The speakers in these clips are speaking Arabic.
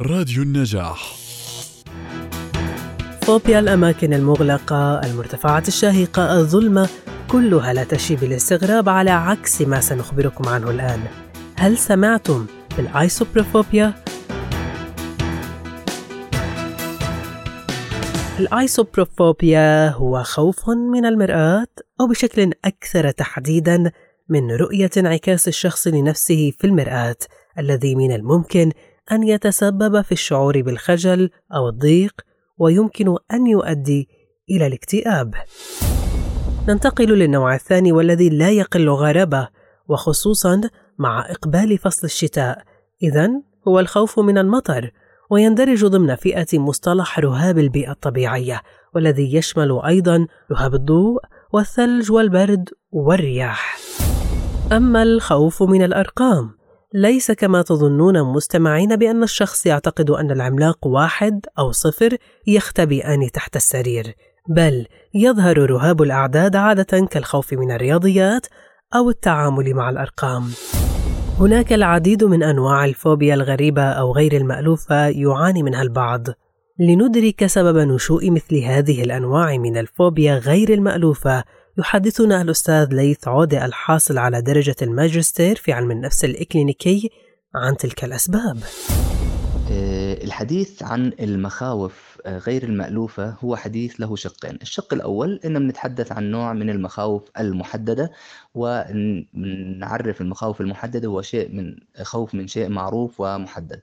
راديو النجاح فوبيا الأماكن المغلقة المرتفعات الشاهقة الظلمة كلها لا تشي بالاستغراب على عكس ما سنخبركم عنه الآن هل سمعتم بال eisoptrophobia؟ ال eisoptrophobia هو خوف من المرآة أو بشكل أكثر تحديداً من رؤية انعكاس الشخص لنفسه في المرآة الذي من الممكن أن يتسبب في الشعور بالخجل أو الضيق ويمكن أن يؤدي إلى الاكتئاب. ننتقل للنوع الثاني والذي لا يقل غرابة وخصوصا مع إقبال فصل الشتاء، إذا هو الخوف من المطر ويندرج ضمن فئة مصطلح رهاب البيئة الطبيعية والذي يشمل أيضا رهاب الضوء والثلج والبرد والرياح. أما الخوف من الأرقام ليس كما تظنون مستمعين بأن الشخص يعتقد أن العملاق واحد أو صفر يختبئان تحت السرير بل يظهر رهاب الأعداد عادة كالخوف من الرياضيات أو التعامل مع الأرقام. هناك العديد من أنواع الفوبيا الغريبة أو غير المألوفة يعاني منها البعض. لندرك سبب نشوء مثل هذه الأنواع من الفوبيا غير المألوفة يحدثنا الأستاذ ليث عودة الحاصل على درجة الماجستير في علم النفس الإكلينيكي عن تلك الأسباب. آه، الحديث عن المخاوف. غير المألوفة هو حديث له شقين. الشق الأول إن بنتحدث عن نوع من المخاوف المحددة ونعرف المخاوف المحددة هو شيء من خوف من شيء معروف ومحدد.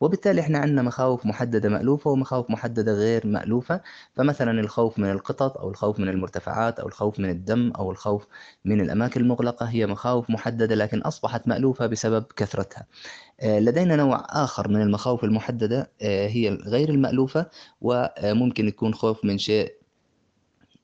وبالتالي إحنا عندنا مخاوف محددة مألوفة ومخاوف محددة غير مألوفة. فمثلا الخوف من القطط أو الخوف من المرتفعات أو الخوف من الدم أو الخوف من الأماكن المغلقة هي مخاوف محددة لكن أصبحت مألوفة بسبب كثرتها. آه، لدينا نوع آخر من المخاوف المحددة آه، هي غير المألوفة وممكن يكون خوف من شيء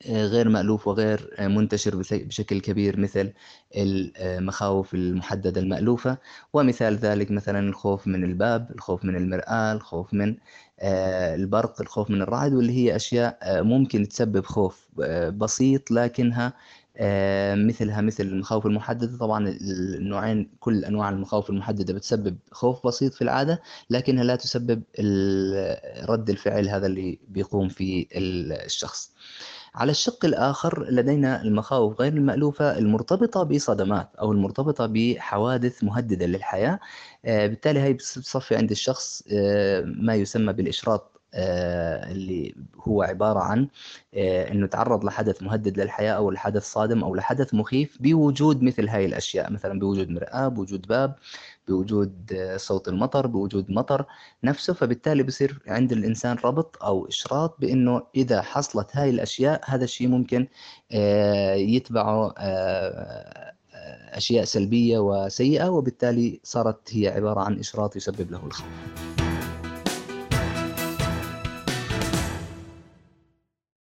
غير مألوف وغير منتشر بشكل كبير مثل المخاوف المحددة المألوفة. ومثال ذلك مثلا الخوف من الباب الخوف من المرآة الخوف من آه، البرق الخوف من الرعد واللي هي أشياء آه، ممكن تسبب خوف آه، بسيط لكنها مثلها مثل المخاوف المحددة. طبعا النوعين كل أنواع المخاوف المحددة بتسبب خوف بسيط في العادة لكنها لا تسبب رد الفعل هذا اللي بيقوم فيه الشخص. على الشق الآخر لدينا المخاوف غير المألوفة المرتبطة بصدمات أو المرتبطة بحوادث مهددة للحياة. آه، بالتالي هي بتصفي عند الشخص آه، ما يسمى بالإشراط آه، اللي هو عبارة عن أنه تعرض لحدث مهدد للحياة أو لحدث صادم أو لحدث مخيف بوجود مثل هاي الأشياء. مثلا بوجود مرآة بوجود باب بوجود صوت المطر بوجود مطر نفسه. فبالتالي بصير عند الإنسان ربط أو إشراط بأنه إذا حصلت هاي الأشياء هذا الشيء ممكن آه، يتبعه آه، أشياء سلبية وسيئة. وبالتالي صارت هي عبارة عن إشراط يسبب له الخوف